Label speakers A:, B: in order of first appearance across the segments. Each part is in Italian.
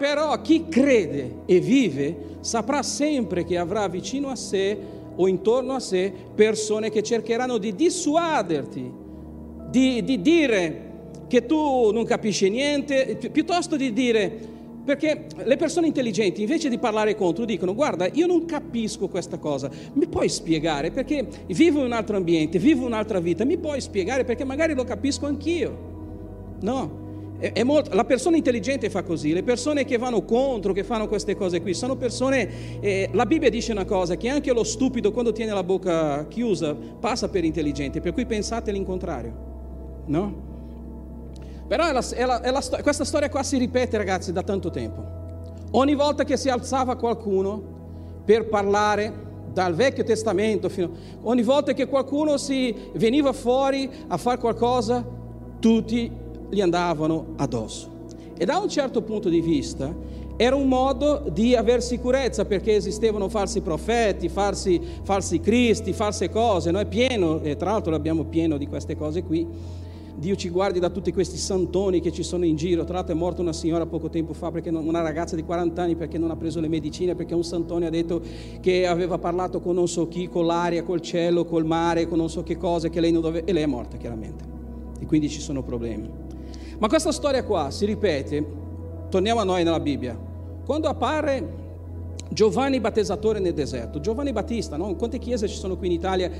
A: però chi crede e vive saprà sempre che avrà vicino a sé o intorno a sé persone che cercheranno di dissuaderti, di, di dire che tu non capisci niente, pi- piuttosto di dire, perché le persone intelligenti invece di parlare contro dicono guarda io non capisco questa cosa, mi puoi spiegare? Perché vivo in un altro ambiente, vivo un'altra vita, mi puoi spiegare? Perché magari lo capisco anch'io. No, è, è molto, la persona intelligente fa così, le persone che vanno contro, che fanno queste cose qui, sono persone, eh, la Bibbia dice una cosa, che anche lo stupido quando tiene la bocca chiusa passa per intelligente, per cui pensate l'incontrario. No? Però è la, è la, è la, questa storia qua si ripete ragazzi da tanto tempo. Ogni volta che si alzava qualcuno per parlare dal Vecchio Testamento, fino, ogni volta che qualcuno si veniva fuori a fare qualcosa, tutti gli andavano addosso. E da un certo punto di vista era un modo di avere sicurezza perché esistevano falsi profeti, falsi, falsi cristi, false cose, no? è pieno, e tra l'altro abbiamo pieno di queste cose qui Dio ci guardi da tutti questi santoni che ci sono in giro. Tra l'altro è morta una signora poco tempo fa, non, una ragazza di 40 anni perché non ha preso le medicine, perché un santone ha detto che aveva parlato con non so chi, con l'aria, col cielo, col mare, con non so che cose, che lei non doveva... E lei è morta chiaramente. E quindi ci sono problemi. Ma questa storia qua si ripete, torniamo a noi nella Bibbia. Quando appare Giovanni Battezzatore nel deserto, Giovanni Battista, no? Quante chiese ci sono qui in Italia?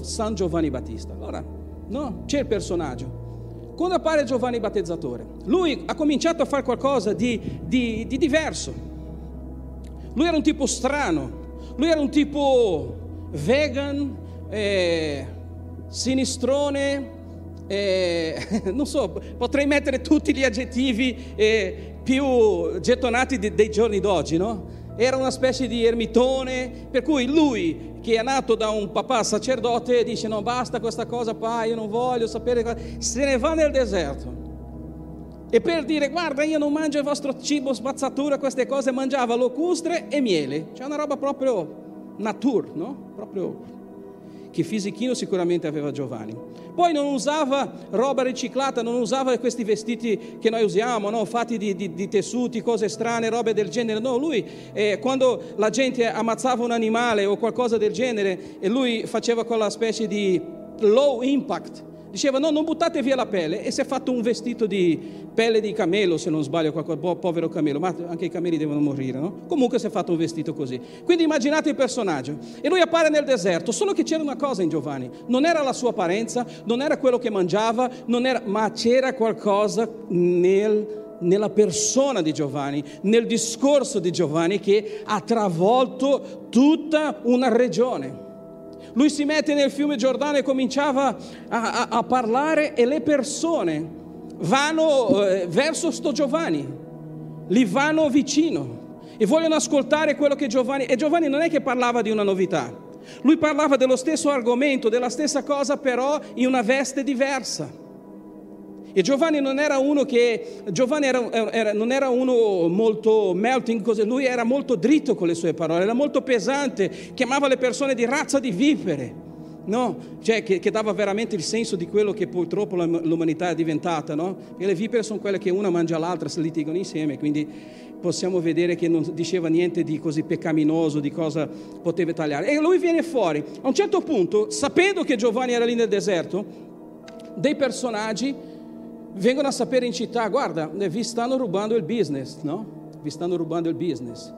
A: San Giovanni Battista. Allora, no? C'è il personaggio. Quando appare Giovanni Battezzatore, lui ha cominciato a fare qualcosa di, di, di diverso. Lui era un tipo strano, lui era un tipo vegan, eh, sinistrone, eh, non so, potrei mettere tutti gli aggettivi eh, più gettonati di, dei giorni d'oggi, no? Era una specie di ermitone, per cui lui che è nato da un papà sacerdote dice no basta questa cosa pa, io non voglio sapere, se ne va nel deserto. E per dire guarda io non mangio il vostro cibo spazzatura, queste cose, mangiava locustre e miele. C'è una roba proprio natur, no? Proprio che fisichino sicuramente aveva Giovanni. Poi non usava roba riciclata, non usava questi vestiti che noi usiamo, no? fatti di, di, di, tessuti, cose strane, robe del genere. No, lui eh, quando la gente ammazzava un animale o qualcosa del genere, e lui faceva quella specie di low impact diceva no, non buttate via la pelle e si è fatto un vestito di pelle di camelo, se non sbaglio, po- povero camelo, ma anche i cameli devono morire, no? Comunque si è fatto un vestito così. Quindi immaginate il personaggio. E lui appare nel deserto, solo che c'era una cosa in Giovanni, non era la sua apparenza, non era quello che mangiava, era, ma c'era qualcosa nel nella persona di Giovanni, nel discorso di Giovanni che ha travolto tutta una regione. Lui si mette nel fiume Giordano e cominciava a, a, a parlare e le persone vanno eh, verso sto Giovanni, gli vanno vicino e vogliono ascoltare quello che Giovanni... E Giovanni non è che parlava di una novità, lui parlava dello stesso argomento, della stessa cosa, però in una veste diversa. E Giovanni non era uno che, Giovanni era, era, non era uno molto melting, lui era molto dritto con le sue parole, era molto pesante, chiamava le persone di razza di vipere, no? Cioè che, che dava veramente il senso di quello che purtroppo l'umanità è diventata, no? E le vipere sono quelle che una mangia l'altra, si litigano insieme, quindi possiamo vedere che non diceva niente di così peccaminoso, di cosa poteva tagliare. E lui viene fuori. A un certo punto, sapendo che Giovanni era lì nel deserto, dei personaggi vengono a sapere in città, guarda, vi stanno rubando il business, no? Vi stanno rubando il business.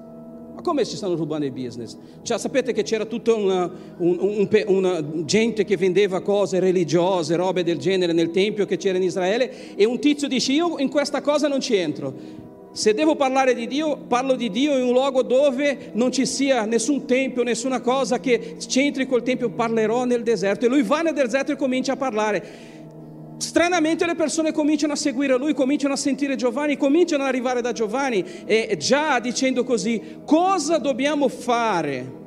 A: Ma come ci stanno rubando il business? Cioè, sapete che c'era tutta una, un, un, una, gente che vendeva cose religiose, robe del genere nel Tempio che c'era in Israele e un tizio dice io in questa cosa non ci entro. Se devo parlare di Dio, parlo di Dio in un luogo dove non ci sia nessun tempio, nessuna cosa che c'entri col tempio, parlerò nel deserto. E lui va nel deserto e comincia a parlare. Stranamente le persone cominciano a seguire lui, cominciano a sentire Giovanni, cominciano ad arrivare da Giovanni e già dicendo così, cosa dobbiamo fare?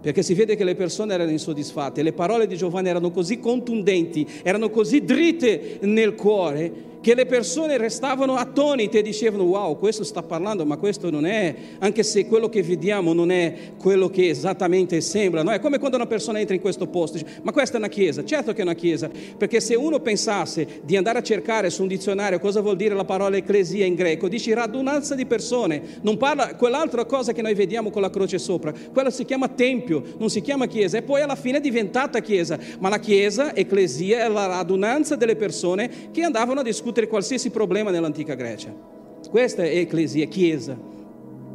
A: Perché si vede che le persone erano insoddisfatte, le parole di Giovanni erano così contundenti, erano così dritte nel cuore, che le persone restavano attonite e dicevano wow, questo sta parlando, ma questo non è, anche se quello che vediamo non è quello che esattamente sembra. No? È come quando una persona entra in questo posto, dice, ma questa è una chiesa, certo che è una chiesa, perché se uno pensasse di andare a cercare su un dizionario cosa vuol dire la parola ecclesia in greco, dici radunanza di persone, non parla quell'altra cosa che noi vediamo con la croce sopra, quello si chiama tempio, non si chiama chiesa, e poi alla fine è diventata chiesa, ma la chiesa, ecclesia, è la radunanza delle persone che andavano a discutere discutere qualsiasi problema nell'antica Grecia. Questa è ecclesia, chiesa.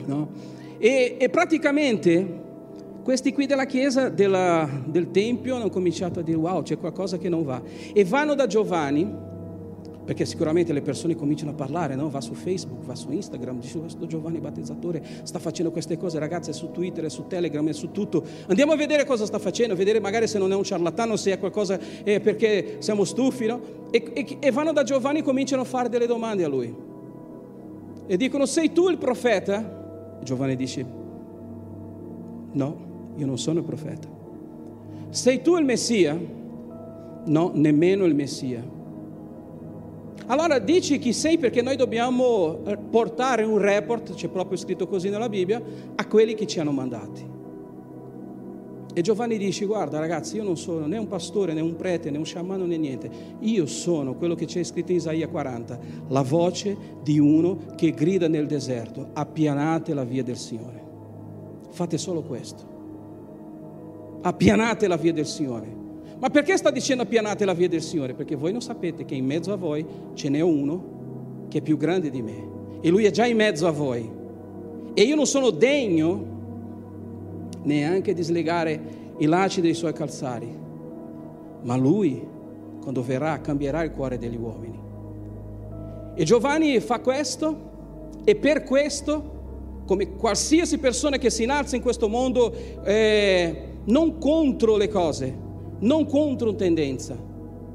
A: No? E, e, praticamente questi qui della chiesa, della, del Tempio, hanno cominciato a dire wow, c'è qualcosa che non va. E vanno da Giovanni, perché sicuramente le persone cominciano a parlare, no? va su Facebook, va su Instagram, dice questo Giovanni Battezzatore sta facendo queste cose, ragazzi, è su Twitter, è su Telegram, è su tutto. Andiamo a vedere cosa sta facendo, vedere magari se non è un ciarlatano, se è qualcosa eh, perché siamo stufi, no? E, e, e vanno da Giovanni e cominciano a fare delle domande a lui. E dicono, sei tu il profeta? Giovanni dice, no, io non sono il profeta. Sei tu il Messia? No, nemmeno il Messia. Allora dici chi sei perché noi dobbiamo eh, portare un report, c'è proprio scritto così nella Bibbia, a quelli che ci hanno mandati. E Giovanni dice, guarda ragazzi, io non sono né un pastore, né un prete, né un sciamano, né niente. Io sono quello che c'è scritto in Isaia 40, la voce di uno che grida nel deserto, appianate la via del Signore. Fate solo questo. Appianate la via del Signore. Ma perché sta dicendo appianate la via del Signore? Perché voi non sapete che in mezzo a voi ce n'è uno che è più grande di me e lui è già in mezzo a voi. E io non sono degno neanche di slegare i lacci dei suoi calzari, ma lui, quando verrà, cambierà il cuore degli uomini. E Giovanni fa questo e per questo, come qualsiasi persona che si innalza in questo mondo, eh, non contro le cose, non contro tendenza,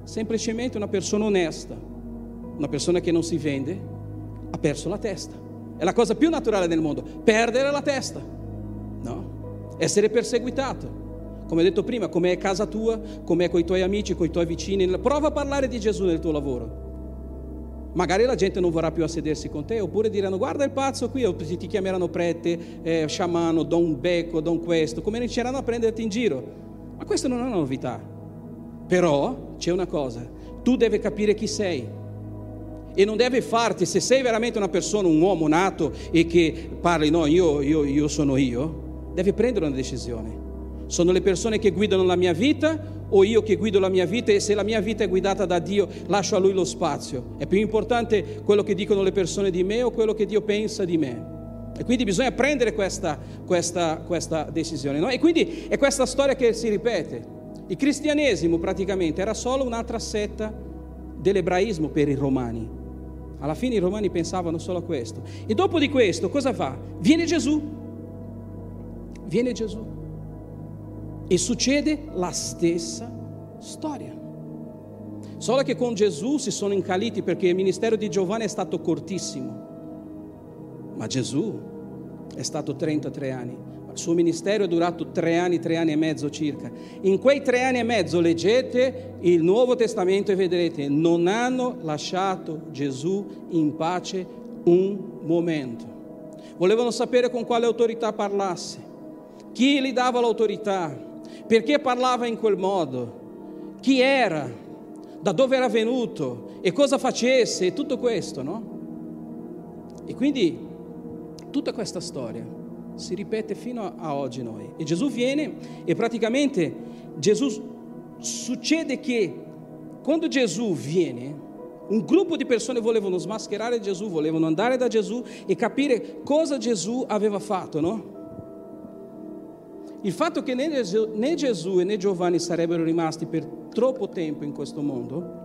A: semplicemente una persona onesta, una persona che non si vende, ha perso la testa. È la cosa più naturale del mondo, perdere la testa, no? Essere perseguitato. Come detto prima, come è casa tua, come è con i tuoi amici, con i tuoi vicini, prova a parlare di Gesù nel tuo lavoro. Magari la gente non vorrà più sedersi con te, oppure diranno guarda il pazzo qui, ti chiameranno prete, eh, sciamano, don becco, don questo, come inizieranno a prenderti in giro. Ma questa non è una novità. Però c'è una cosa, tu devi capire chi sei. E non devi farti, se sei veramente una persona, un uomo nato e che parli, no, io, io, io sono io, devi prendere una decisione. Sono le persone che guidano la mia vita o io che guido la mia vita e se la mia vita è guidata da Dio lascio a Lui lo spazio. È più importante quello che dicono le persone di me o quello che Dio pensa di me. E quindi bisogna prendere questa, questa, questa decisione. No? E quindi è questa storia che si ripete. Il cristianesimo praticamente era solo un'altra setta dell'ebraismo per i romani. Alla fine i romani pensavano solo a questo. E dopo di questo cosa fa? Viene Gesù. Viene Gesù. E succede la stessa storia. Solo che con Gesù si sono incaliti perché il ministero di Giovanni è stato cortissimo. Ma Gesù è stato 33 anni. Il suo ministero è durato tre anni, tre anni e mezzo circa. In quei tre anni e mezzo leggete il Nuovo Testamento e vedrete, non hanno lasciato Gesù in pace un momento. Volevano sapere con quale autorità parlasse, chi gli dava l'autorità, perché parlava in quel modo, chi era, da dove era venuto e cosa facesse, tutto questo, no? E quindi tutta questa storia si ripete fino a oggi noi. E Gesù viene e praticamente Gesù succede che quando Gesù viene, un gruppo di persone volevano smascherare Gesù, volevano andare da Gesù e capire cosa Gesù aveva fatto, no? Il fatto che né Gesù, né Gesù né Giovanni sarebbero rimasti per troppo tempo in questo mondo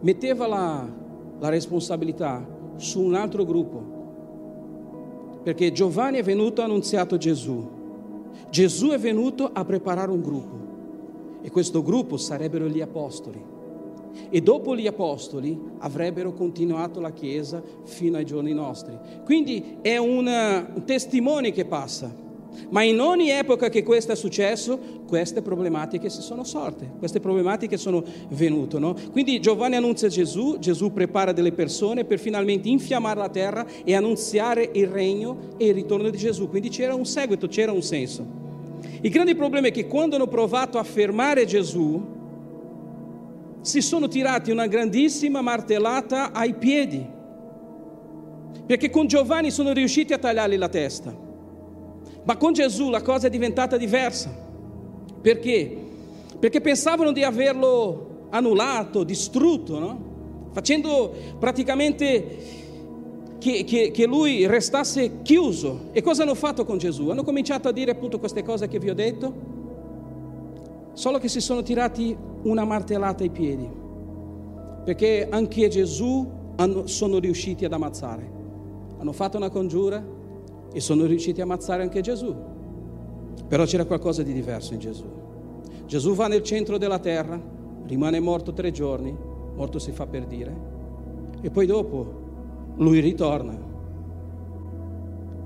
A: metteva la, la responsabilità su un altro gruppo. Perché Giovanni è venuto e ha annunziato Gesù. Gesù è venuto a preparare un gruppo. E questo gruppo sarebbero gli apostoli. E dopo gli apostoli avrebbero continuato la Chiesa fino ai giorni nostri. Quindi è un testimone che passa. Ma in ogni epoca che questo è successo, queste problematiche si sono sorte, queste problematiche sono venute. No? Quindi Giovanni annuncia Gesù, Gesù prepara delle persone per finalmente infiammare la terra e annunziare il regno e il ritorno di Gesù. Quindi c'era un seguito, c'era un senso. Il grande problema è che quando hanno provato a fermare Gesù, si sono tirati una grandissima martellata ai piedi, perché con Giovanni sono riusciti a tagliargli la testa. Ma con Gesù la cosa è diventata diversa. Perché? Perché pensavano di averlo annullato, distrutto, no? facendo praticamente che, che, che, lui restasse chiuso. E cosa hanno fatto con Gesù? Hanno cominciato a dire appunto queste cose che vi ho detto, solo che si sono tirati una martellata ai piedi, perché anche Gesù hanno, sono riusciti ad ammazzare. Hanno fatto una congiura, e sono riusciti a ammazzare anche Gesù. Però c'era qualcosa di diverso in Gesù. Gesù va nel centro della terra, rimane morto tre giorni, morto si fa per dire, e poi dopo lui ritorna.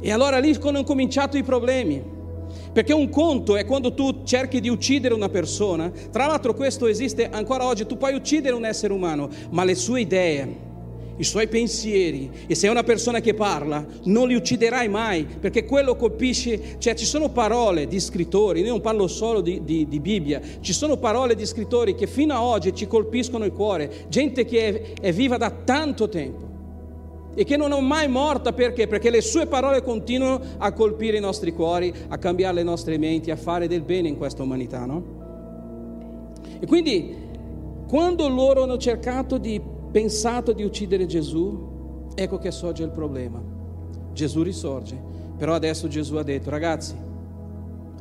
A: E allora lì hanno cominciato i problemi. Perché un conto è quando tu cerchi di uccidere una persona, tra l'altro questo esiste ancora oggi, tu puoi uccidere un essere umano, ma le sue idee, i suoi pensieri e se è una persona che parla non li ucciderai mai perché quello colpisce, cioè ci sono parole di scrittori, io non parlo solo di, di, di Bibbia, ci sono parole di scrittori che fino ad oggi ci colpiscono il cuore, gente che è, è viva da tanto tempo e che non è mai morta perché? Perché le sue parole continuano a colpire i nostri cuori, a cambiare le nostre menti, a fare del bene in questa umanità, no? E quindi quando loro hanno cercato di pensato di uccidere Gesù, ecco che sorge il problema. Gesù risorge, però adesso Gesù ha detto, ragazzi,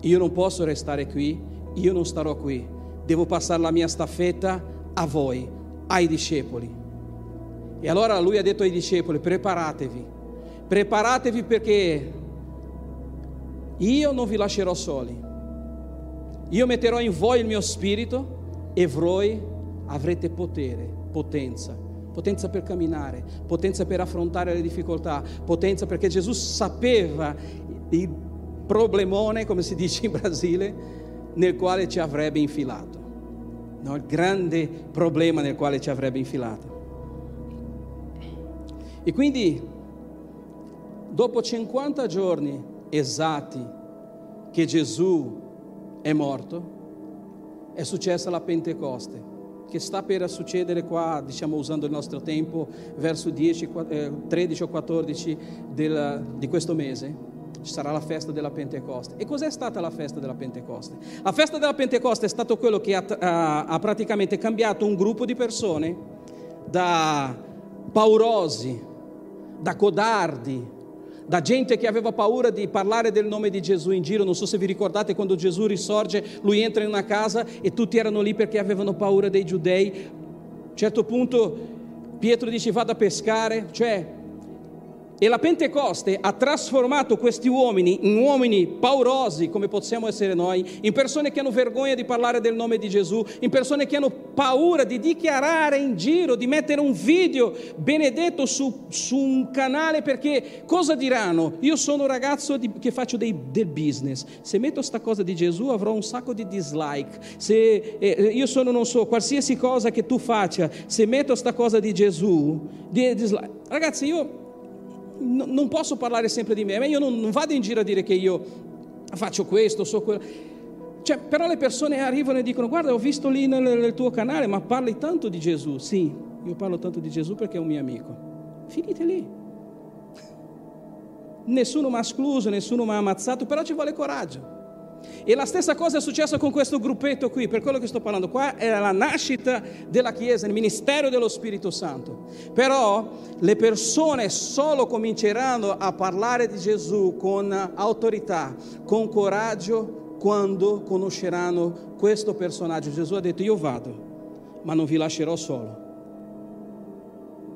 A: io non posso restare qui, io non starò qui, devo passare la mia staffetta a voi, ai discepoli. E allora lui ha detto ai discepoli, preparatevi, preparatevi perché io non vi lascerò soli, io metterò in voi il mio spirito e voi avrete potere potenza, potenza per camminare, potenza per affrontare le difficoltà, potenza perché Gesù sapeva il problemone, come si dice in Brasile, nel quale ci avrebbe infilato, no? il grande problema nel quale ci avrebbe infilato. E quindi, dopo 50 giorni esatti che Gesù è morto, è successa la Pentecoste che sta per succedere qua, diciamo usando il nostro tempo, verso 10, eh, 13 o 14 del, di questo mese, ci sarà la festa della Pentecoste. E cos'è stata la festa della Pentecoste? La festa della Pentecoste è stato quello che ha, ha, ha praticamente cambiato un gruppo di persone da paurosi, da codardi, da gente che aveva paura di parlare del nome di Gesù in giro. Non so se vi ricordate quando Gesù risorge, lui entra in una casa e tutti erano lì perché avevano paura dei giudei. A un certo punto Pietro dice vado a pescare, cioè e la Pentecoste ha trasformato questi uomini in uomini paurosi, come possiamo essere noi, in persone che hanno vergogna di parlare del nome di Gesù, in persone che hanno paura di dichiarare in giro, di mettere un video benedetto su, su un canale perché cosa diranno? Io sono un ragazzo di, che faccio dei, del business, se metto sta cosa di Gesù avrò un sacco di dislike, se eh, io sono, non so, qualsiasi cosa che tu faccia, se metto sta cosa di Gesù, di dislike. Ragazzi, io non posso parlare sempre di me, io non, non vado in giro a dire che io faccio questo, so quello. Cioè, però le persone arrivano e dicono, guarda, ho visto lì nel, nel tuo canale, ma parli tanto di Gesù. Sì, io parlo tanto di Gesù perché è un mio amico. Finite lì. Nessuno mi ha escluso, nessuno mi ha ammazzato, però ci vuole coraggio. E la stessa cosa è successa con questo gruppetto qui, per quello che sto parlando. Qua è la nascita della Chiesa, il ministero dello Spirito Santo. Però le persone solo cominceranno a parlare di Gesù con autorità, con coraggio, quando conosceranno questo personaggio. Gesù ha detto io vado, ma non vi lascerò solo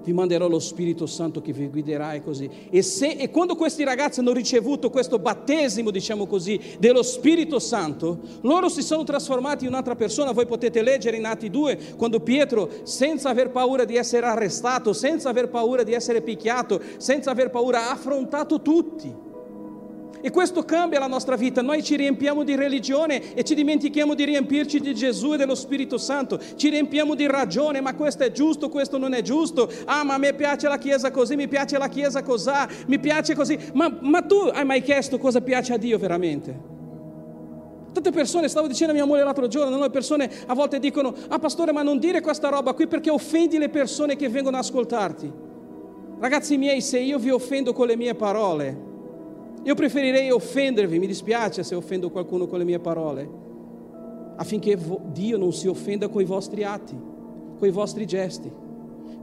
A: vi manderò lo Spirito Santo che vi guiderà e così. E, se, e quando questi ragazzi hanno ricevuto questo battesimo, diciamo così, dello Spirito Santo, loro si sono trasformati in un'altra persona. Voi potete leggere in Atti 2, quando Pietro, senza aver paura di essere arrestato, senza aver paura di essere picchiato, senza aver paura, ha affrontato tutti. E questo cambia la nostra vita. Noi ci riempiamo di religione e ci dimentichiamo di riempirci di Gesù e dello Spirito Santo. Ci riempiamo di ragione, ma questo è giusto, questo non è giusto. Ah, ma a me piace la Chiesa così, mi piace la Chiesa così, mi piace così. Ma, ma tu hai mai chiesto cosa piace a Dio veramente? Tante persone, stavo dicendo a mia moglie l'altro giorno, le persone a volte dicono, ah pastore ma non dire questa roba qui perché offendi le persone che vengono ad ascoltarti. Ragazzi miei, se io vi offendo con le mie parole, io preferirei offendervi, mi dispiace se offendo qualcuno con le mie parole, affinché Dio non si offenda con i vostri atti, con i vostri gesti.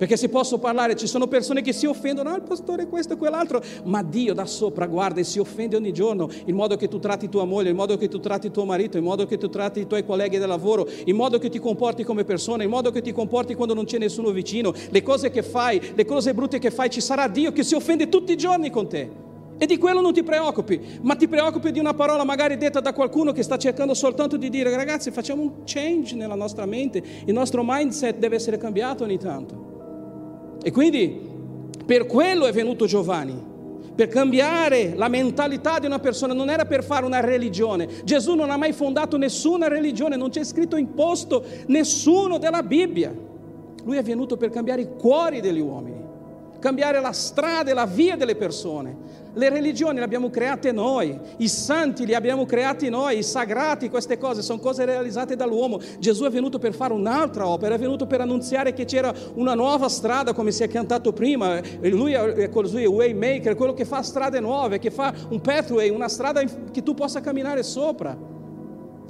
A: Perché se posso parlare, ci sono persone che si offendono, ah il pastore questo e quell'altro, ma Dio da sopra guarda e si offende ogni giorno, il modo che tu tratti tua moglie, il modo che tu tratti tuo marito, il modo che tu tratti i tuoi colleghi del lavoro, il modo che ti comporti come persona, il modo che ti comporti quando non c'è nessuno vicino, le cose che fai, le cose brutte che fai, ci sarà Dio che si offende tutti i giorni con te. E di quello non ti preoccupi, ma ti preoccupi di una parola magari detta da qualcuno che sta cercando soltanto di dire ragazzi facciamo un change nella nostra mente, il nostro mindset deve essere cambiato ogni tanto. E quindi per quello è venuto Giovanni, per cambiare la mentalità di una persona, non era per fare una religione. Gesù non ha mai fondato nessuna religione, non c'è scritto imposto nessuno della Bibbia. Lui è venuto per cambiare i cuori degli uomini, cambiare la strada e la via delle persone. Le religioni le abbiamo create noi, i santi li abbiamo creati noi, i sagrati, queste cose sono cose realizzate dall'uomo. Gesù è venuto per fare un'altra opera, è venuto per annunziare che c'era una nuova strada, come si è cantato prima. Lui è così, waymaker, quello che fa strade nuove, che fa un pathway, una strada che tu possa camminare sopra.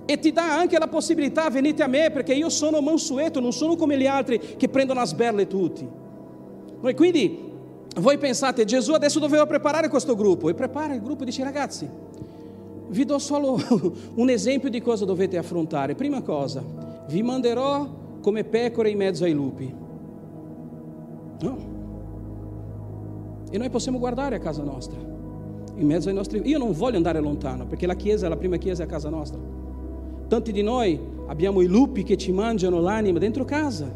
A: E ti dà anche la possibilità, venite a me, perché io sono mansueto, non sono come gli altri che prendono a sberle tutti. Noi quindi voi pensate, Gesù adesso doveva preparare questo gruppo e prepara il gruppo e dice ragazzi, vi do solo un esempio di cosa dovete affrontare. Prima cosa, vi manderò come pecore in mezzo ai lupi. No. E noi possiamo guardare a casa nostra, in mezzo ai nostri... Io non voglio andare lontano, perché la chiesa, la prima chiesa è a casa nostra. Tanti di noi abbiamo i lupi che ci mangiano l'anima dentro casa.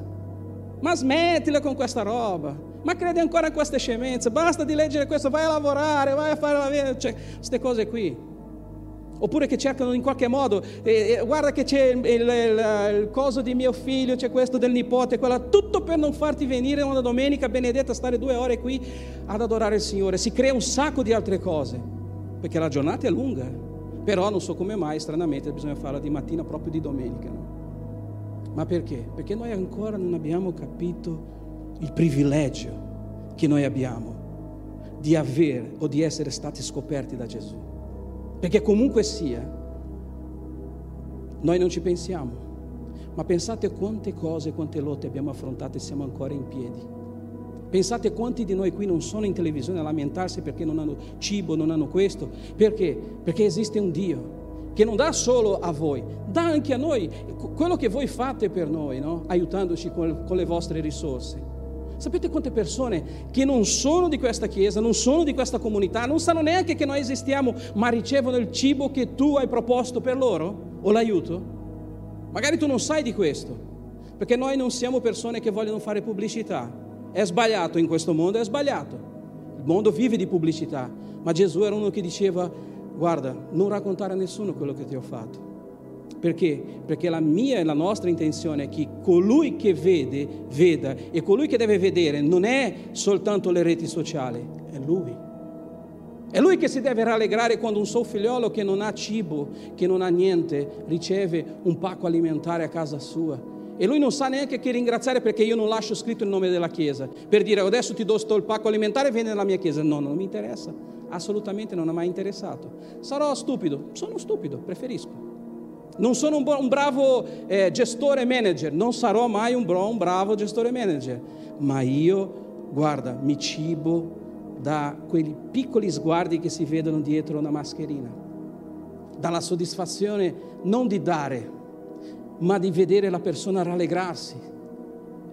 A: Ma smettila con questa roba ma credi ancora a queste scemenze, basta di leggere questo, vai a lavorare, vai a fare la vita, cioè, queste cose qui. Oppure che cercano in qualche modo, eh, guarda che c'è il, il, il, il, coso di mio figlio, c'è questo del nipote, quella, tutto per non farti venire una domenica benedetta, stare due ore qui ad adorare il Signore. Si crea un sacco di altre cose, perché la giornata è lunga, però non so come mai, stranamente, bisogna farla di mattina proprio di domenica. No? Ma perché? Perché noi ancora non abbiamo capito il privilegio che noi abbiamo di avere o di essere stati scoperti da Gesù. Perché comunque sia, noi non ci pensiamo, ma pensate quante cose, quante lotte abbiamo affrontato e siamo ancora in piedi. Pensate quanti di noi qui non sono in televisione a lamentarsi perché non hanno cibo, non hanno questo. Perché? Perché esiste un Dio che non dà solo a voi, dà anche a noi quello che voi fate per noi, no? aiutandoci con, le vostre risorse. Sapete quante persone che non sono di questa chiesa, non sono di questa comunità, non sanno neanche che noi esistiamo, ma ricevono il cibo che tu hai proposto per loro o l'aiuto? Magari tu non sai di questo, perché noi non siamo persone che vogliono fare pubblicità. È sbagliato in questo mondo, è sbagliato. Il mondo vive di pubblicità, ma Gesù era uno che diceva, guarda, non raccontare a nessuno quello che ti ho fatto perché? Perché la mia e la nostra intenzione è che colui che vede, veda e colui che deve vedere non è soltanto le reti sociali, è lui. È lui che si deve rallegrare quando un suo figliolo che non ha cibo, che non ha niente, riceve un pacco alimentare a casa sua. E lui non sa neanche che ringraziare perché io non lascio scritto il nome della chiesa. Per dire adesso ti do sto il pacco alimentare e vieni nella mia chiesa. No, non mi interessa. Assolutamente non è mai interessato. Sarò stupido. Sono stupido, preferisco. Non sono un, un bravo eh, gestore manager, non sarò mai un, bro, un bravo gestore manager, ma io, guarda, mi cibo da quei piccoli sguardi che si vedono dietro una mascherina, dalla soddisfazione non di dare, ma di vedere la persona rallegrarsi.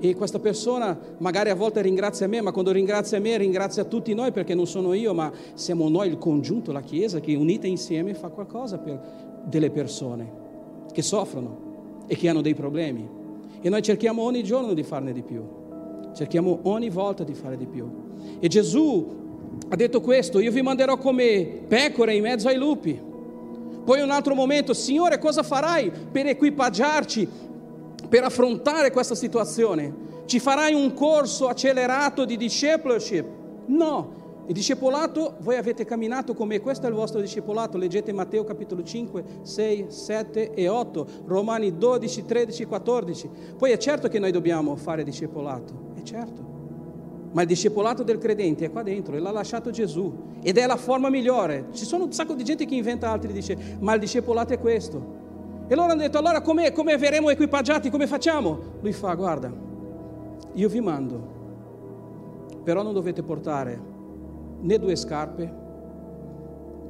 A: E questa persona magari a volte ringrazia me, ma quando ringrazia me ringrazia tutti noi perché non sono io, ma siamo noi il congiunto, la Chiesa, che unita insieme fa qualcosa per delle persone che soffrono e che hanno dei problemi. E noi cerchiamo ogni giorno di farne di più. Cerchiamo ogni volta di fare di più. E Gesù ha detto questo, io vi manderò come pecore in mezzo ai lupi. Poi un altro momento, Signore, cosa farai per equipaggiarci, per affrontare questa situazione? Ci farai un corso accelerato di discipleship? No, il discepolato, voi avete camminato con me, questo è il vostro discepolato, leggete Matteo capitolo 5, 6, 7 e 8, Romani 12, 13, 14. Poi è certo che noi dobbiamo fare discepolato, è certo. Ma il discepolato del credente è qua dentro, e l'ha lasciato Gesù ed è la forma migliore. Ci sono un sacco di gente che inventa altri, dice, ma il discepolato è questo. E loro hanno detto, allora come, come verremo equipaggiati, come facciamo? Lui fa, guarda, io vi mando, però non dovete portare né due scarpe,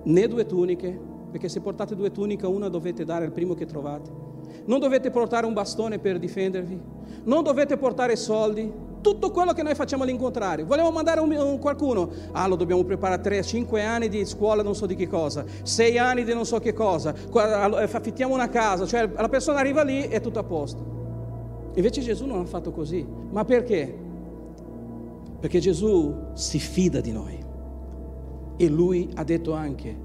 A: né due tuniche, perché se portate due tuniche, una dovete dare al primo che trovate. Non dovete portare un bastone per difendervi, non dovete portare soldi, tutto quello che noi facciamo all'incontrario. Volevo mandare un, un qualcuno, ah lo dobbiamo preparare 3, 5 anni di scuola non so di che cosa, 6 anni di non so che cosa, affittiamo una casa, cioè la persona arriva lì e è tutto a posto. Invece Gesù non ha fatto così. Ma perché? Perché Gesù si fida di noi. E lui ha detto anche,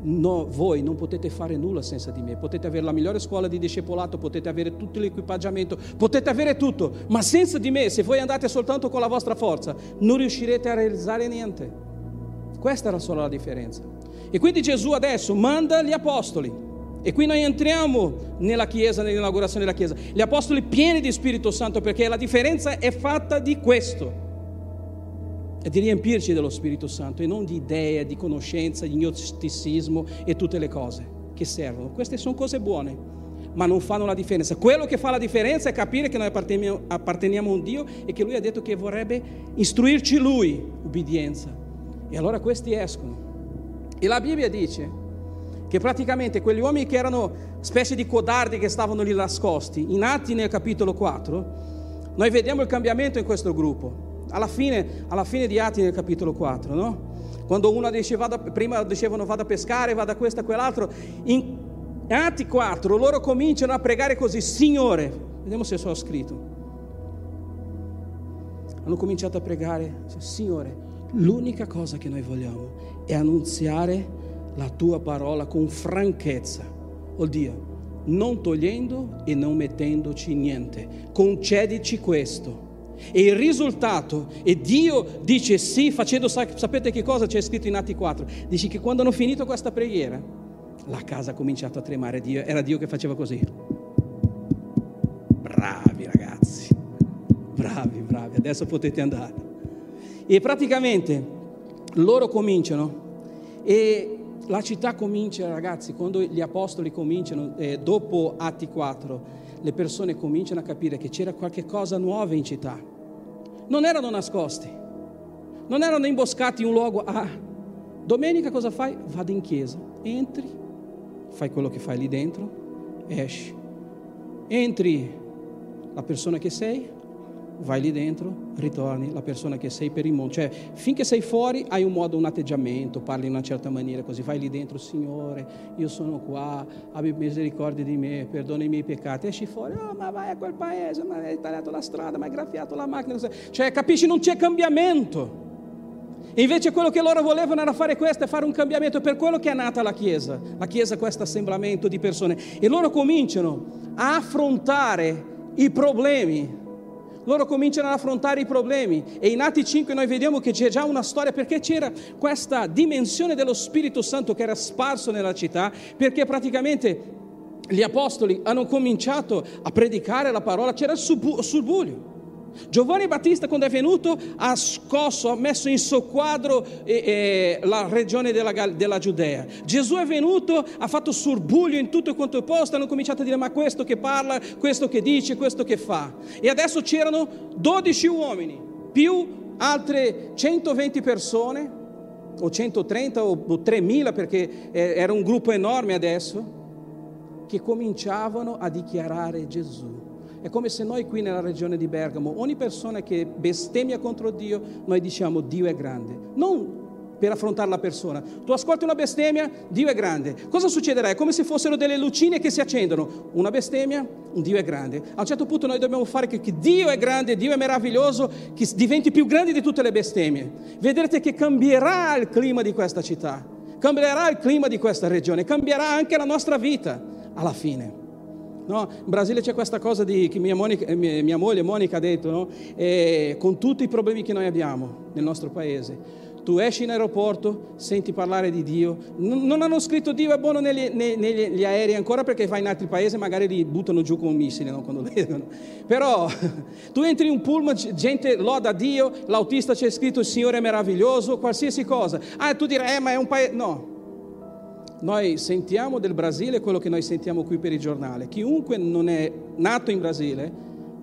A: no, voi non potete fare nulla senza di me, potete avere la migliore scuola di discepolato, potete avere tutto l'equipaggiamento, potete avere tutto, ma senza di me, se voi andate soltanto con la vostra forza, non riuscirete a realizzare niente. Questa era solo la differenza. E quindi Gesù adesso manda gli apostoli. E qui noi entriamo nella Chiesa, nell'inaugurazione della Chiesa. Gli apostoli pieni di Spirito Santo, perché la differenza è fatta di questo è di riempirci dello Spirito Santo e non di idee, di conoscenza, di gnosticismo e tutte le cose che servono. Queste sono cose buone, ma non fanno la differenza. Quello che fa la differenza è capire che noi apparteniamo a un Dio e che Lui ha detto che vorrebbe istruirci Lui, ubbidienza. E allora questi escono. E la Bibbia dice che praticamente quegli uomini che erano specie di codardi che stavano lì nascosti, in Atti nel capitolo 4, noi vediamo il cambiamento in questo gruppo alla fine, alla fine di Atti nel capitolo 4, no? Quando uno dice, vada, prima dicevano vada a pescare, vada questo e quell'altro, in Atti 4 loro cominciano a pregare così, Signore, vediamo se so scritto. Hanno cominciato a pregare, Signore, l'unica cosa che noi vogliamo è annunziare la tua parola con franchezza. Oh Dio, non togliendo e non mettendoci niente. Concedici questo e il risultato, e Dio dice sì, facendo, sapete che cosa c'è scritto in Atti 4? Dice che quando hanno finito questa preghiera, la casa ha cominciato a tremare, Dio, era Dio che faceva così. Bravi ragazzi, bravi, bravi, adesso potete andare. E praticamente loro cominciano e la città comincia, ragazzi, quando gli apostoli cominciano, eh, dopo Atti 4, le persone cominciano a capire che c'era qualche cosa nuova in città. Non erano nascosti, non erano imboscati in un luogo. Ah, domenica cosa fai? Vado in chiesa, entri, fai quello che fai lì dentro, esci. Entri la persona che sei, vai lì dentro, ritorni la persona che sei per il mondo. Cioè, finché sei fuori hai un modo, un atteggiamento, parli in una certa maniera, così vai lì dentro, Signore, io sono qua, abbi misericordia di me, perdona i miei peccati. Esci fuori, oh, ma vai a quel paese, ma hai tagliato la strada, ma hai graffiato la macchina. Cioè, capisci, non c'è cambiamento. E invece quello che loro volevano era fare questo, è fare un cambiamento, per quello che è nata la Chiesa. La Chiesa è questo assemblamento di persone. E loro cominciano a affrontare i problemi loro cominciano ad affrontare i problemi e in Atti 5 noi vediamo che c'è già una storia perché c'era questa dimensione dello Spirito Santo che era sparso nella città, perché praticamente gli apostoli hanno cominciato a predicare la parola, c'era il subbuglio. Giovanni Battista quando è venuto ha scosso, ha messo in soqquadro eh, eh, la regione della, della, Giudea. Gesù è venuto, ha fatto surbuglio in tutto quanto è posto, hanno cominciato a dire ma questo che parla, questo che dice, questo che fa. E adesso c'erano 12 uomini, più altre 120 persone, o 130 o 3000 perché eh, era un gruppo enorme adesso, che cominciavano a dichiarare Gesù. È come se noi qui nella regione di Bergamo, ogni persona che bestemmia contro Dio, noi diciamo Dio è grande. Non per affrontare la persona. Tu ascolti una bestemmia, Dio è grande. Cosa succederà? È come se fossero delle lucine che si accendono. Una bestemmia, Dio è grande. A un certo punto noi dobbiamo fare che, che Dio è grande, Dio è meraviglioso, che diventi più grande di tutte le bestemmie. Vedrete che cambierà il clima di questa città, cambierà il clima di questa regione, cambierà anche la nostra vita alla fine. No? In Brasile c'è questa cosa di, che mia, Monica, mia, mia moglie Monica ha detto, no? e, con tutti i problemi che noi abbiamo nel nostro paese tu esci in aeroporto, senti parlare di Dio, non, hanno scritto Dio è buono negli, negli, aerei ancora perché vai in altri paesi e magari li buttano giù con un missile no? quando vedono. Però tu entri in un pullman, gente loda Dio, l'autista c'è scritto il Signore è meraviglioso, qualsiasi cosa. Ah, tu dirai, eh, ma è un paese... No, noi sentiamo del Brasile quello che noi sentiamo qui per il giornale. Chiunque non è nato in Brasile,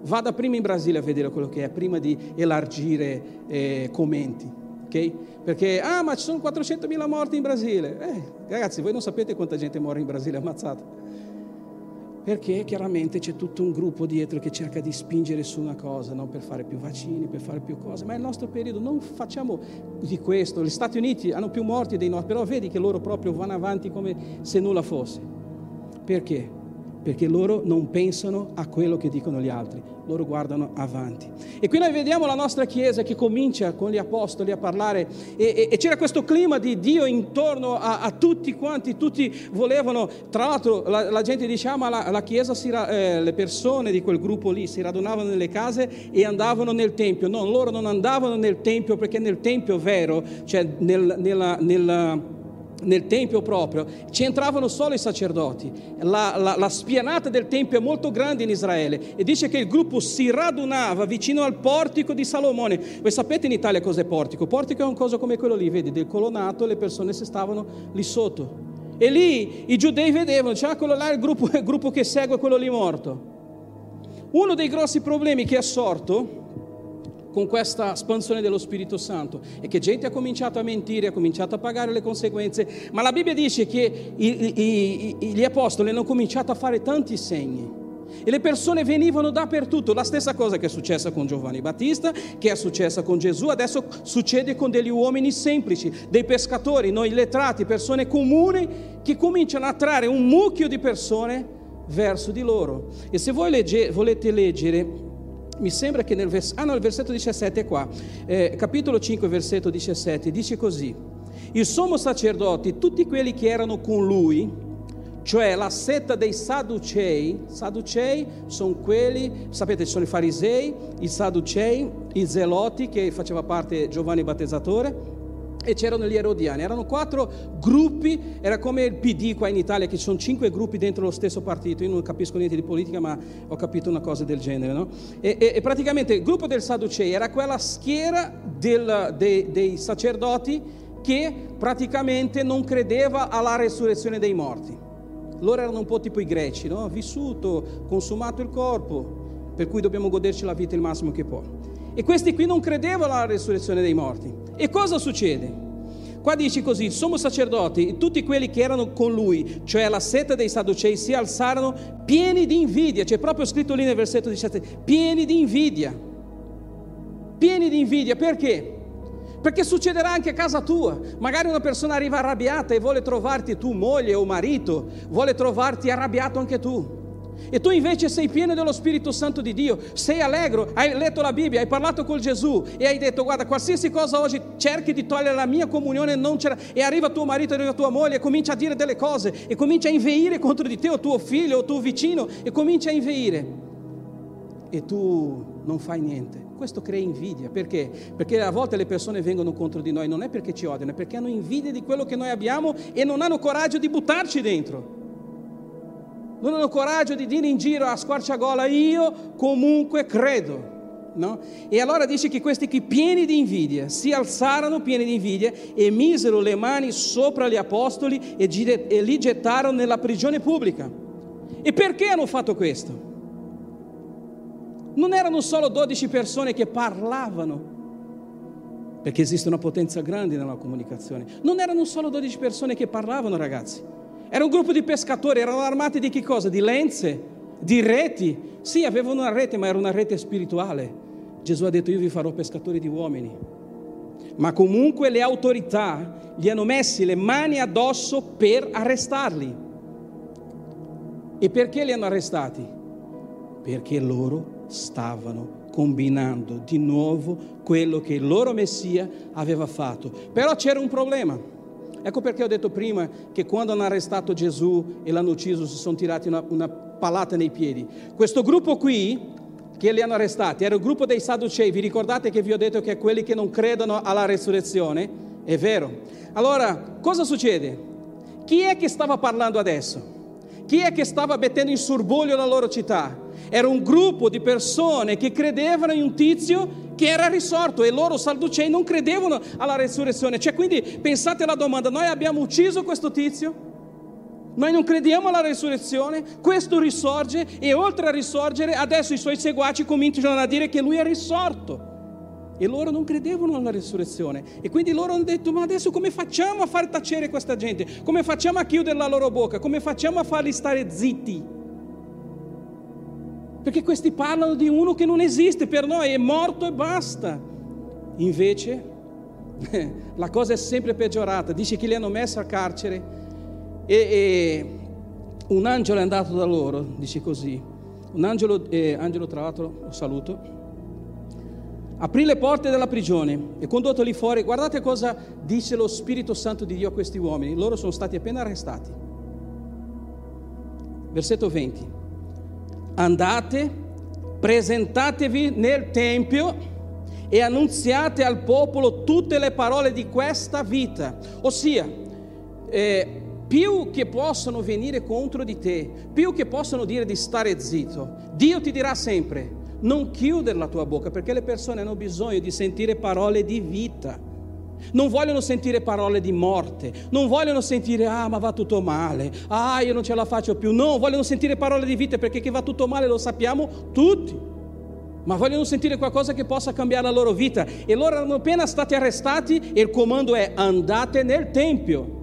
A: vada prima in Brasile a vedere quello che è, prima di elargire eh, commenti ok? Perché, ah, ma ci sono 400.000 morti in Brasile. Eh, ragazzi, voi non sapete quanta gente muore in Brasile ammazzata. Perché chiaramente c'è tutto un gruppo dietro che cerca di spingere su una cosa, no? per fare più vaccini, per fare più cose. Ma nel nostro periodo non facciamo di questo. Gli Stati Uniti hanno più morti dei nostri, però vedi che loro proprio vanno avanti come se nulla fosse. Perché? Perché loro non pensano a quello che dicono gli altri, loro guardano avanti. E qui noi vediamo la nostra Chiesa che comincia con gli apostoli a parlare e, e, e c'era questo clima di Dio intorno a, a, tutti quanti, tutti volevano, tra l'altro la, la gente diciamo, la, la Chiesa, si, eh, le persone di quel gruppo lì si radunavano nelle case e andavano nel Tempio, no, loro non andavano nel Tempio perché nel Tempio vero, cioè nel, nella, nella nel Tempio proprio, ci entravano solo i sacerdoti. La, la, la, spianata del Tempio è molto grande in Israele e dice che il gruppo si radunava vicino al portico di Salomone. Voi sapete in Italia cos'è portico? Portico è un cosa come quello lì, vedi, del colonato, le persone si stavano lì sotto. E lì i giudei vedevano, cioè quello là il gruppo, il gruppo che segue quello lì morto. Uno dei grossi problemi che è sorto con questa espansione dello Spirito Santo e che gente ha cominciato a mentire, ha cominciato a pagare le conseguenze, ma la Bibbia dice che i, i, i, gli apostoli hanno cominciato a fare tanti segni. E le persone venivano dappertutto, la stessa cosa che è successa con Giovanni Battista, che è successa con Gesù, adesso succede con degli uomini semplici, dei pescatori, noi lettrati, persone comuni che cominciano a trarre un mucchio di persone verso di loro. E se voi legge, volete leggere mi sembra che nel, vers- ah no, il versetto 17 è qua, eh, capitolo 5, versetto 17, dice così, il sommo sacerdote, tutti quelli che erano con lui, cioè la setta dei Sadducei, Sadducei sono quelli, sapete, sono i farisei, i Sadducei, i Zeloti, che faceva parte Giovanni Battezzatore, e c'erano gli erodiani. Erano quattro gruppi, era come il PD qua in Italia, che ci sono cinque gruppi dentro lo stesso partito. Io non capisco niente di politica, ma ho capito una cosa del genere. No? E, e, e, praticamente il gruppo del Sadducei era quella schiera del, dei, dei sacerdoti che praticamente non credeva alla resurrezione dei morti. Loro erano un po' tipo i greci, no? vissuto, consumato il corpo, per cui dobbiamo goderci la vita il massimo che può. E questi qui non credevano alla resurrezione dei morti. E cosa succede? Qua dice così, il sommo sacerdote e tutti quelli che erano con lui, cioè la setta dei Sadducei, si alzarono pieni di invidia. C'è proprio scritto lì nel versetto 17, pieni di invidia. Pieni di invidia, perché? Perché succederà anche a casa tua. Magari una persona arriva arrabbiata e vuole trovarti tu moglie o marito, vuole trovarti arrabbiato anche tu. E tu invece sei pieno dello Spirito Santo di Dio, sei allegro, hai letto la Bibbia, hai parlato con Gesù e hai detto guarda qualsiasi cosa oggi cerchi di togliere la mia comunione non c'era e arriva tuo marito, arriva tua moglie e comincia a dire delle cose e comincia a inveire contro di te o tuo figlio o tuo vicino e comincia a inveire e tu non fai niente. Questo crea invidia, perché? Perché a volte le persone vengono contro di noi non è perché ci odiano, è perché hanno invidia di quello che noi abbiamo e non hanno coraggio di buttarci dentro non hanno coraggio di dire in giro a squarciagola io comunque credo. No? E allora dice che questi qui pieni di invidia si alzarono pieni di invidia e misero le mani sopra gli apostoli e, e li gettarono nella prigione pubblica. E perché hanno fatto questo? Non erano solo 12 persone che parlavano, perché esiste una potenza grande nella comunicazione. Non erano solo 12 persone che parlavano, ragazzi. Era un gruppo di pescatori, erano armati di che cosa? Di lenze, di reti. Sì, avevano una rete, ma era una rete spirituale. Gesù ha detto io vi farò pescatori di uomini. ma comunque le autorità gli hanno messi le mani addosso per arrestarli. E perché li hanno arrestati? Perché loro stavano combinando di nuovo quello che il loro Messia aveva fatto. Però c'era un problema. Ecco perché ho detto prima che quando hanno arrestato Gesù e l'hanno ucciso si sono tirati una, una palata nei piedi. Questo gruppo qui che li hanno arrestati era il gruppo dei Sadducei. Vi ricordate che vi ho detto che è quelli che non credono alla resurrezione? È vero. Allora, cosa succede? Chi è che stava parlando adesso? Chi è che stava mettendo in sorboglio la loro città? Era un gruppo di persone che credevano in un tizio che era risorto e loro sadducei non credevano alla resurrezione. Cioè, quindi pensate alla domanda, noi abbiamo ucciso questo tizio? Noi non crediamo alla resurrezione, questo risorge e oltre a risorgere adesso i suoi seguaci cominciano a dire che lui è risorto. E loro non credevano alla resurrezione. E quindi loro hanno detto, ma adesso come facciamo a far tacere questa gente? Come facciamo a chiudere la loro bocca? Come facciamo a farli stare zitti? Perché questi parlano di uno che non esiste per noi, è morto e basta. Invece la cosa è sempre peggiorata. Dice che li hanno messo a carcere e, e un angelo è andato da loro, dice così. Un angelo, eh, angelo tra l'altro, lo saluto aprì le porte della prigione e condottoli fuori. Guardate cosa dice lo Spirito Santo di Dio a questi uomini. Loro sono stati appena arrestati. Versetto 20. Andate, presentatevi nel Tempio e annunziate al popolo tutte le parole di questa vita. Ossia, eh, più che possono venire contro di te, più che possono dire di stare zitto, Dio ti dirà sempre non chiudere la tua bocca perché le persone hanno bisogno di sentire parole di vita. Non vogliono sentire parole di morte, non vogliono sentire ah ma va tutto male, ah io non ce la faccio più, no, vogliono sentire parole di vita perché che va tutto male lo sappiamo tutti, ma vogliono sentire qualcosa che possa cambiare la loro vita. E loro erano appena stati arrestati e il comando è andate nel Tempio,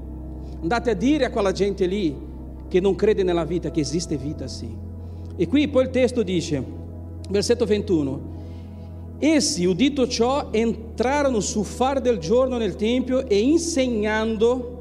A: andate a dire a quella gente lì che non crede nella vita, che esiste vita sì. E qui poi il testo dice, versetto 21. Essi, udito ciò, entrarono sul far del giorno nel Tempio e insegnando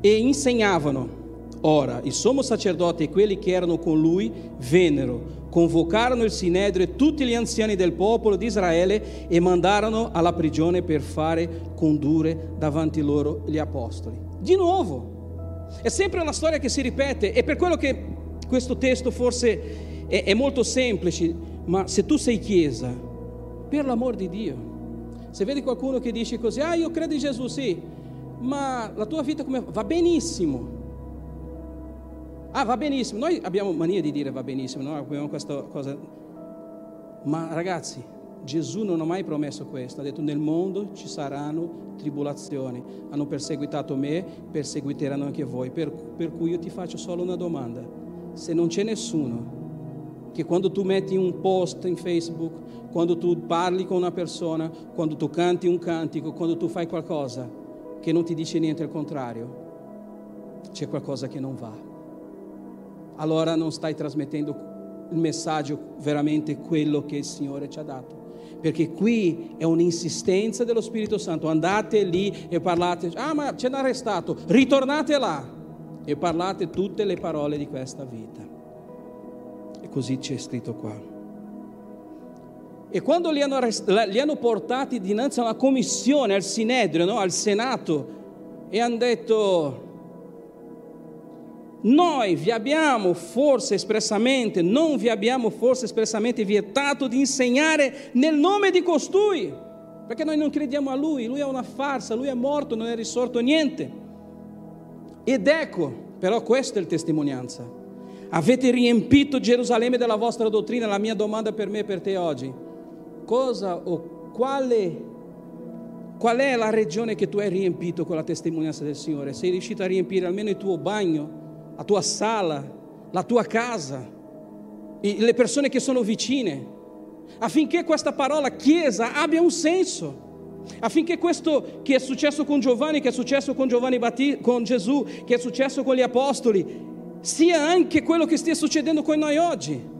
A: e insegnavano. Ora, il sommo sacerdote e quelli che erano con lui vennero, convocarono il sinedrio e tutti gli anziani del popolo di Israele e mandarono alla prigione per fare condurre davanti loro gli apostoli. Di nuovo, è sempre una storia che si ripete e per quello che questo testo forse è, è molto semplice, ma se tu sei chiesa, per l'amor di Dio, se vedi qualcuno che dice così, ah io credo in Gesù, sì, ma la tua vita come va benissimo. Ah, va benissimo. Noi abbiamo mania di dire va benissimo, no? abbiamo questa cosa. Ma ragazzi, Gesù non ha mai promesso questo, ha detto nel mondo ci saranno tribolazioni, hanno perseguitato me, perseguiteranno anche voi, per, per cui io ti faccio solo una domanda, se non c'è nessuno che quando tu metti un post in Facebook, quando tu parli con una persona, quando tu canti un cantico, quando tu fai qualcosa che non ti dice niente al contrario, c'è qualcosa che non va. Allora non stai trasmettendo il messaggio veramente quello che il Signore ci ha dato. Perché qui è un'insistenza dello Spirito Santo. Andate lì e parlate, ah ma ci hanno arrestato, ritornate là e parlate tutte le parole di questa vita. Così c'è scritto qua. E quando li hanno, arrest- li hanno portati dinanzi a una commissione, al Sinedrio, no? al Senato, e hanno detto, noi vi abbiamo forse espressamente, non vi abbiamo forse espressamente vietato di insegnare nel nome di costui, perché noi non crediamo a lui, lui è una farsa, lui è morto, non è risorto niente. Ed ecco, però questa è la testimonianza. Avete riempito Gerusalemme della vostra dottrina. La mia domanda per me e per te oggi, cosa o quale, qual è la regione che tu hai riempito con la testimonianza del Signore? Sei riuscito a riempire almeno il tuo bagno, la tua sala, la tua casa, le persone che sono vicine, affinché questa parola chiesa abbia un senso affinché questo che è successo con Giovanni, che è successo con Giovanni Battista, con Gesù, che è successo con gli apostoli, sia anche quello che stia succedendo con noi oggi.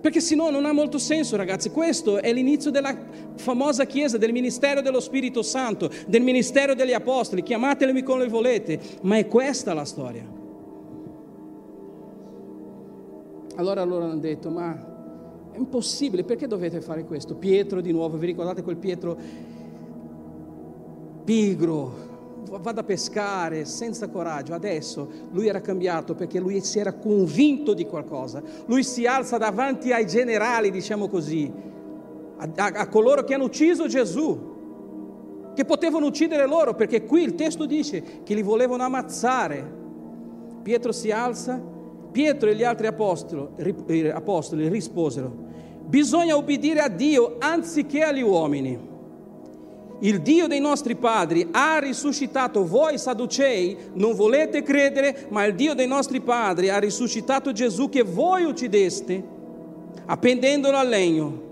A: Perché se no non ha molto senso, ragazzi. Questo è l'inizio della famosa Chiesa, del ministero dello Spirito Santo, del ministero degli Apostoli. Chiamateli come volete, ma è questa la storia. Allora loro hanno detto, ma è impossibile, perché dovete fare questo? Pietro di nuovo, vi ricordate quel Pietro pigro, vado a pescare senza coraggio. Adesso lui era cambiato perché lui si era convinto di qualcosa. Lui si alza davanti ai generali, diciamo così, a, a, a coloro che hanno ucciso Gesù, che potevano uccidere loro, perché qui il testo dice che li volevano ammazzare. Pietro si alza, Pietro e gli altri apostoli, eh, apostoli risposero, bisogna obbedire a Dio anziché agli uomini. Il Dio dei nostri padri ha risuscitato voi Sadducei, non volete credere, ma il Dio dei nostri padri ha risuscitato Gesù che voi uccideste, appendendolo al legno,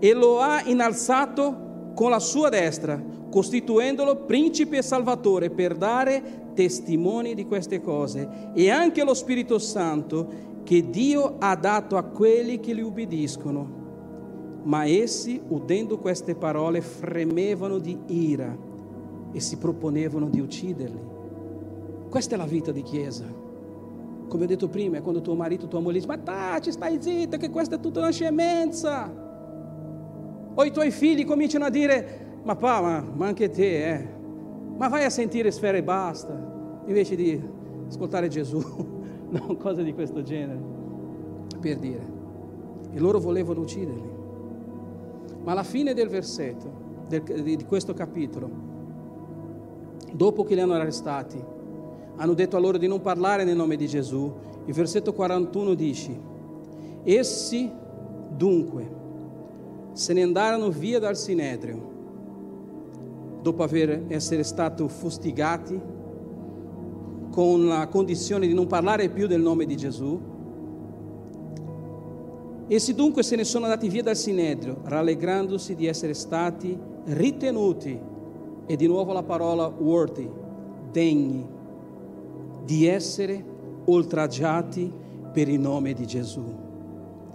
A: e lo ha innalzato con la sua destra, costituendolo principe e salvatore per dare testimoni di queste cose, e anche lo Spirito Santo che Dio ha dato a quelli che gli ubbidiscono. Ma essi, udendo queste parole, fremevano di ira e si proponevano di ucciderli. Questa è la vita di chiesa. Come ho detto prima, è quando tuo marito, tua moglie dice, ma Tati, stai zitta, che questa è tutta una scemenza. O i tuoi figli cominciano a dire, ma pa, ma, ma anche te, eh. Ma vai a sentire sfere e basta, invece di ascoltare Gesù. no, cose di questo genere, per dire. E loro volevano ucciderli. Ma alla fine del versetto, del, di questo capitolo, dopo che li hanno arrestati, hanno detto a loro di non parlare nel nome di Gesù, il versetto 41 dice, essi dunque se ne andarono via dal Sinedrio, dopo aver essere stati fustigati con la condizione di non parlare più del nome di Gesù. Essi dunque se ne sono andati via dal Sinedrio, rallegrandosi di essere stati ritenuti, e di nuovo la parola worthy, degni, di essere oltraggiati per il nome di Gesù.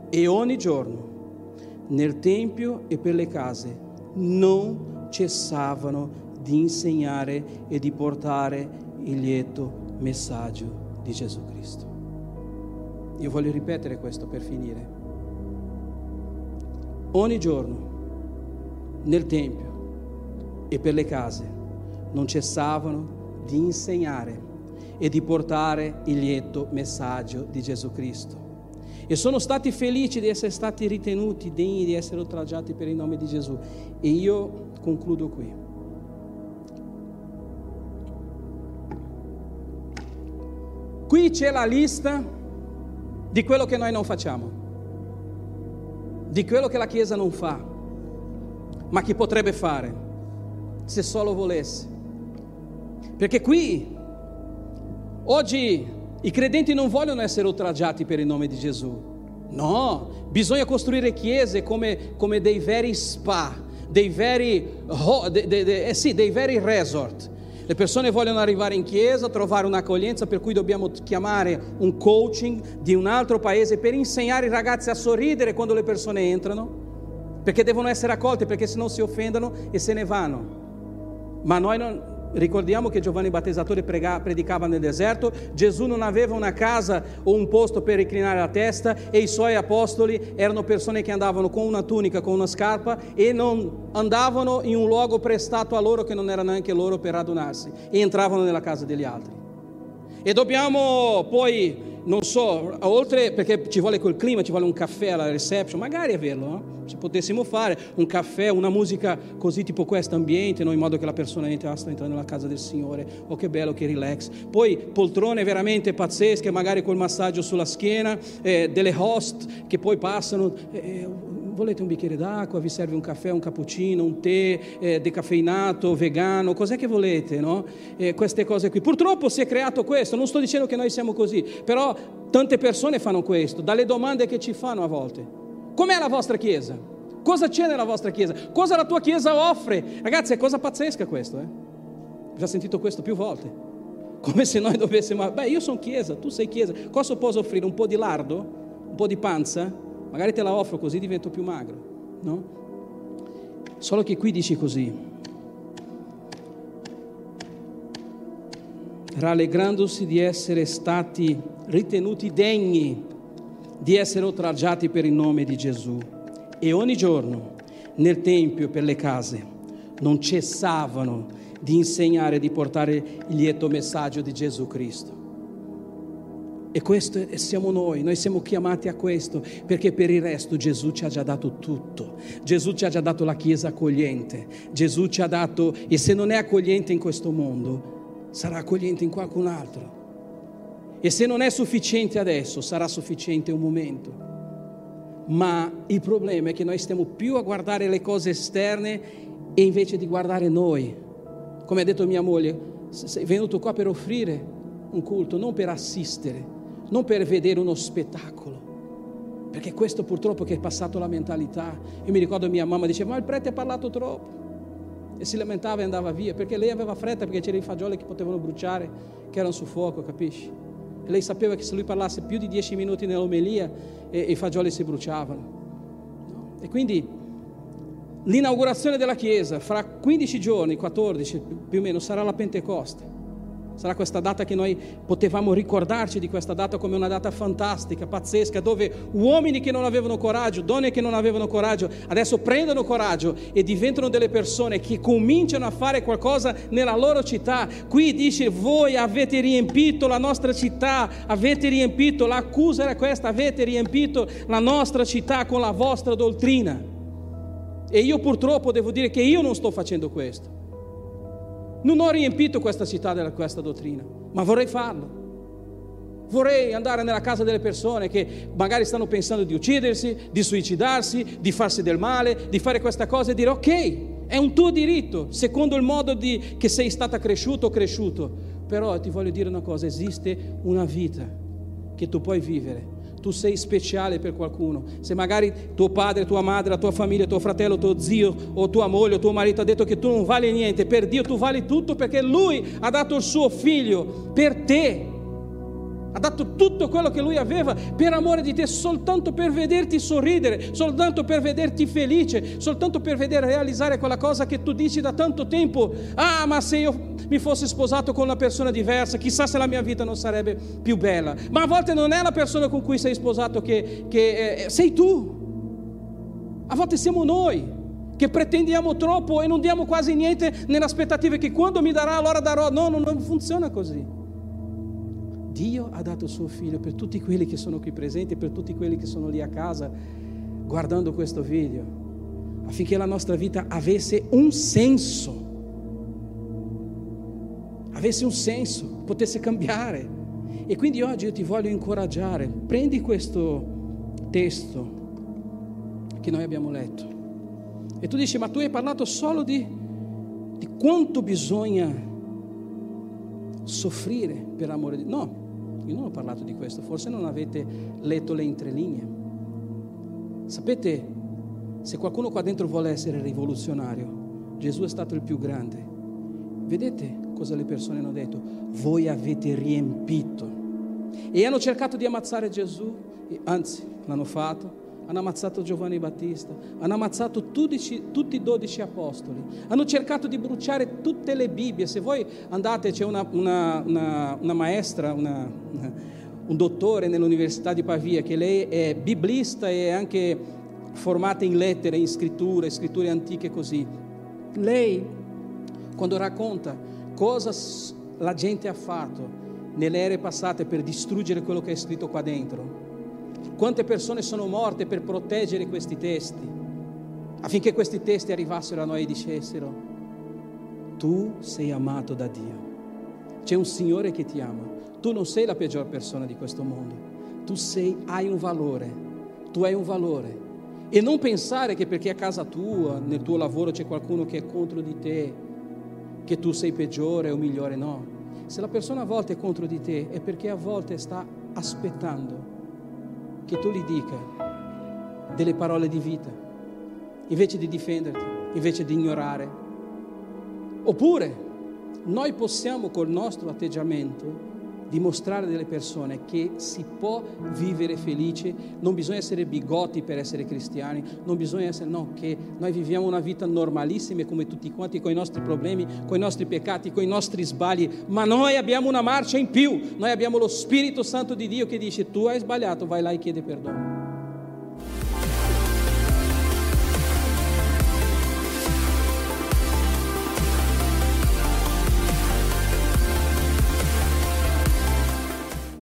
A: E ogni giorno, nel Tempio e per le case, non cessavano di insegnare e di portare il lieto messaggio di Gesù Cristo. Io voglio ripetere questo per finire. Ogni giorno nel Tempio e per le case non cessavano di insegnare e di portare il lieto messaggio di Gesù Cristo. E sono stati felici di essere stati ritenuti degni di essere oltraggiati per il nome di Gesù. E io concludo qui. Qui c'è la lista di quello che noi non facciamo, di quello che la Chiesa non fa, ma che potrebbe fare se solo volesse. Perché qui, oggi, i credenti non vogliono essere oltraggiati per il nome di Gesù. No, bisogna costruire chiese come, come dei veri spa, dei veri, de, de, de, eh sì, dei veri resort le persone vogliono arrivare in chiesa, trovare un'accoglienza, per cui dobbiamo chiamare un coaching di un altro paese per insegnare i ragazzi a sorridere quando le persone entrano, perché devono essere accolte, perché se no si offendono e se ne vanno. Ma noi non, Ricordiamo che Giovanni Battezzatore predicava nel deserto, Gesù non aveva una casa o un posto per reclinare la testa e i suoi apostoli erano persone che andavano con una tunica, con una scarpa e non andavano in un luogo prestato a loro che non era neanche loro per radunarsi e entravano nella casa degli altri. E dobbiamo poi non so, oltre perché ci vuole quel clima, ci vuole un caffè alla reception, magari averlo, no? se potessimo fare un caffè, una musica così tipo questo ambiente, no? in modo che la persona entra, sta entrando nella casa del Signore, oh che bello, che relax. Poi poltrone veramente pazzesche, magari col massaggio sulla schiena, eh, delle host che poi passano, eh volete un bicchiere d'acqua, vi serve un caffè, un cappuccino, un tè eh, decaffeinato, vegano, cos'è che volete, no? Eh, queste cose qui. Purtroppo si è creato questo, non sto dicendo che noi siamo così, però tante persone fanno questo, dalle domande che ci fanno a volte. Com'è la vostra chiesa? Cosa c'è nella vostra chiesa? Cosa la tua chiesa offre? Ragazzi, è cosa pazzesca questo, eh? Ho già sentito questo più volte. Come se noi dovessimo, beh, io sono chiesa, tu sei chiesa, cosa posso offrire? Un po' di lardo? Un po' di panza? Magari te la offro così divento più magro, no? Solo che qui dici così, rallegrandosi di essere stati ritenuti degni di essere oltraggiati per il nome di Gesù. E ogni giorno nel Tempio per le case non cessavano di insegnare e di portare il lieto messaggio di Gesù Cristo. E questo siamo noi, noi siamo chiamati a questo, perché per il resto Gesù ci ha già dato tutto. Gesù ci ha già dato la Chiesa accogliente. Gesù ci ha dato, e se non è accogliente in questo mondo, sarà accogliente in qualcun altro. E se non è sufficiente adesso, sarà sufficiente un momento. Ma il problema è che noi stiamo più a guardare le cose esterne e invece di guardare noi. Come ha detto mia moglie, sei venuto qua per offrire un culto, non per assistere, non per vedere uno spettacolo. Perché questo purtroppo che è passato la mentalità. Io mi ricordo mia mamma diceva, ma il prete ha parlato troppo e si lamentava e andava via perché lei aveva fretta perché c'erano i fagioli che potevano bruciare, che erano su fuoco, capisci? E lei sapeva che se lui parlasse più di dieci minuti nell'omelia e, e i fagioli si bruciavano. E quindi l'inaugurazione della Chiesa fra 15 giorni, 14 più o meno, sarà la Pentecoste. Sarà questa data che noi potevamo ricordarci di questa data come una data fantastica, pazzesca, dove uomini che non avevano coraggio, donne che non avevano coraggio, adesso prendono coraggio e diventano delle persone che cominciano a fare qualcosa nella loro città. Qui dice, voi avete riempito la nostra città, avete riempito, l'accusa era questa, avete riempito la nostra città con la vostra dottrina. E io purtroppo devo dire che io non sto facendo questo. Non ho riempito questa città di questa dottrina, ma vorrei farlo. Vorrei andare nella casa delle persone che magari stanno pensando di uccidersi, di suicidarsi, di farsi del male, di fare questa cosa e dire ok, è un tuo diritto, secondo il modo di, che sei stata cresciuto o cresciuto. Però ti voglio dire una cosa, esiste una vita che tu puoi vivere tu sei speciale per qualcuno. Se magari tuo padre, tua madre, la tua famiglia, tuo fratello, tuo zio o tua moglie o tuo marito ha detto che tu non vali niente, per Dio tu vali tutto perché Lui ha dato il suo figlio per te. Ha dato tutto quello che lui aveva per amore di te, soltanto per vederti sorridere, soltanto per vederti felice, soltanto per vedere realizzare quella cosa che tu dici da tanto tempo. Ah, ma se io mi fossi sposato con una persona diversa, chissà se la mia vita non sarebbe più bella. Ma a volte non è la persona con cui sei sposato che, che eh, sei tu. A volte siamo noi che pretendiamo troppo e non diamo quasi niente nell'aspettativa che quando mi darà allora darò. No, no non funziona così. Dio ha dato suo figlio per tutti quelli che sono qui presenti, per tutti quelli che sono lì a casa guardando questo video, affinché la nostra vita avesse un senso, avesse un senso, potesse cambiare. E quindi oggi io ti voglio incoraggiare, prendi questo testo che noi abbiamo letto. E tu dici, ma tu hai parlato solo di, di quanto bisogna soffrire per amore di Dio. No, io non ho parlato di questo, forse non avete letto le entrelinee. Sapete, se qualcuno qua dentro vuole essere rivoluzionario, Gesù è stato il più grande. Vedete cosa le persone hanno detto? Voi avete riempito. E hanno cercato di ammazzare Gesù, anzi l'hanno fatto, hanno ammazzato Giovanni Battista, hanno ammazzato tutti, tutti i dodici apostoli, hanno cercato di bruciare tutte le Bibbie. Se voi andate, c'è una, una, una, una maestra, un dottore nell'Università di Pavia, che lei è biblista e anche formata in lettere, in scritture, scritture antiche così. Lei, quando racconta cosa la gente ha fatto nelle ere passate per distruggere quello che è scritto qua dentro, quante persone sono morte per proteggere questi testi, affinché questi testi arrivassero a noi e dicessero, tu sei amato da Dio, c'è un Signore che ti ama, tu non sei la peggior persona di questo mondo, tu sei, hai un valore, tu hai un valore. E non pensare che perché a casa tua, nel tuo lavoro c'è qualcuno che è contro di te, che tu sei peggiore o migliore, no. Se la persona a volte è contro di te è perché a volte sta aspettando che tu gli dica delle parole di vita, invece di difenderti, invece di ignorare. Oppure noi possiamo col nostro atteggiamento dimostrare delle persone che si può vivere felice, non bisogna essere bigotti per essere cristiani, non bisogna essere, no, che noi viviamo una vita normalissima come tutti quanti, con i nostri problemi, con i nostri peccati, con i nostri sbagli, ma noi abbiamo una marcia in più, noi abbiamo lo Spirito Santo di Dio che dice tu hai sbagliato, vai là e chiede perdono.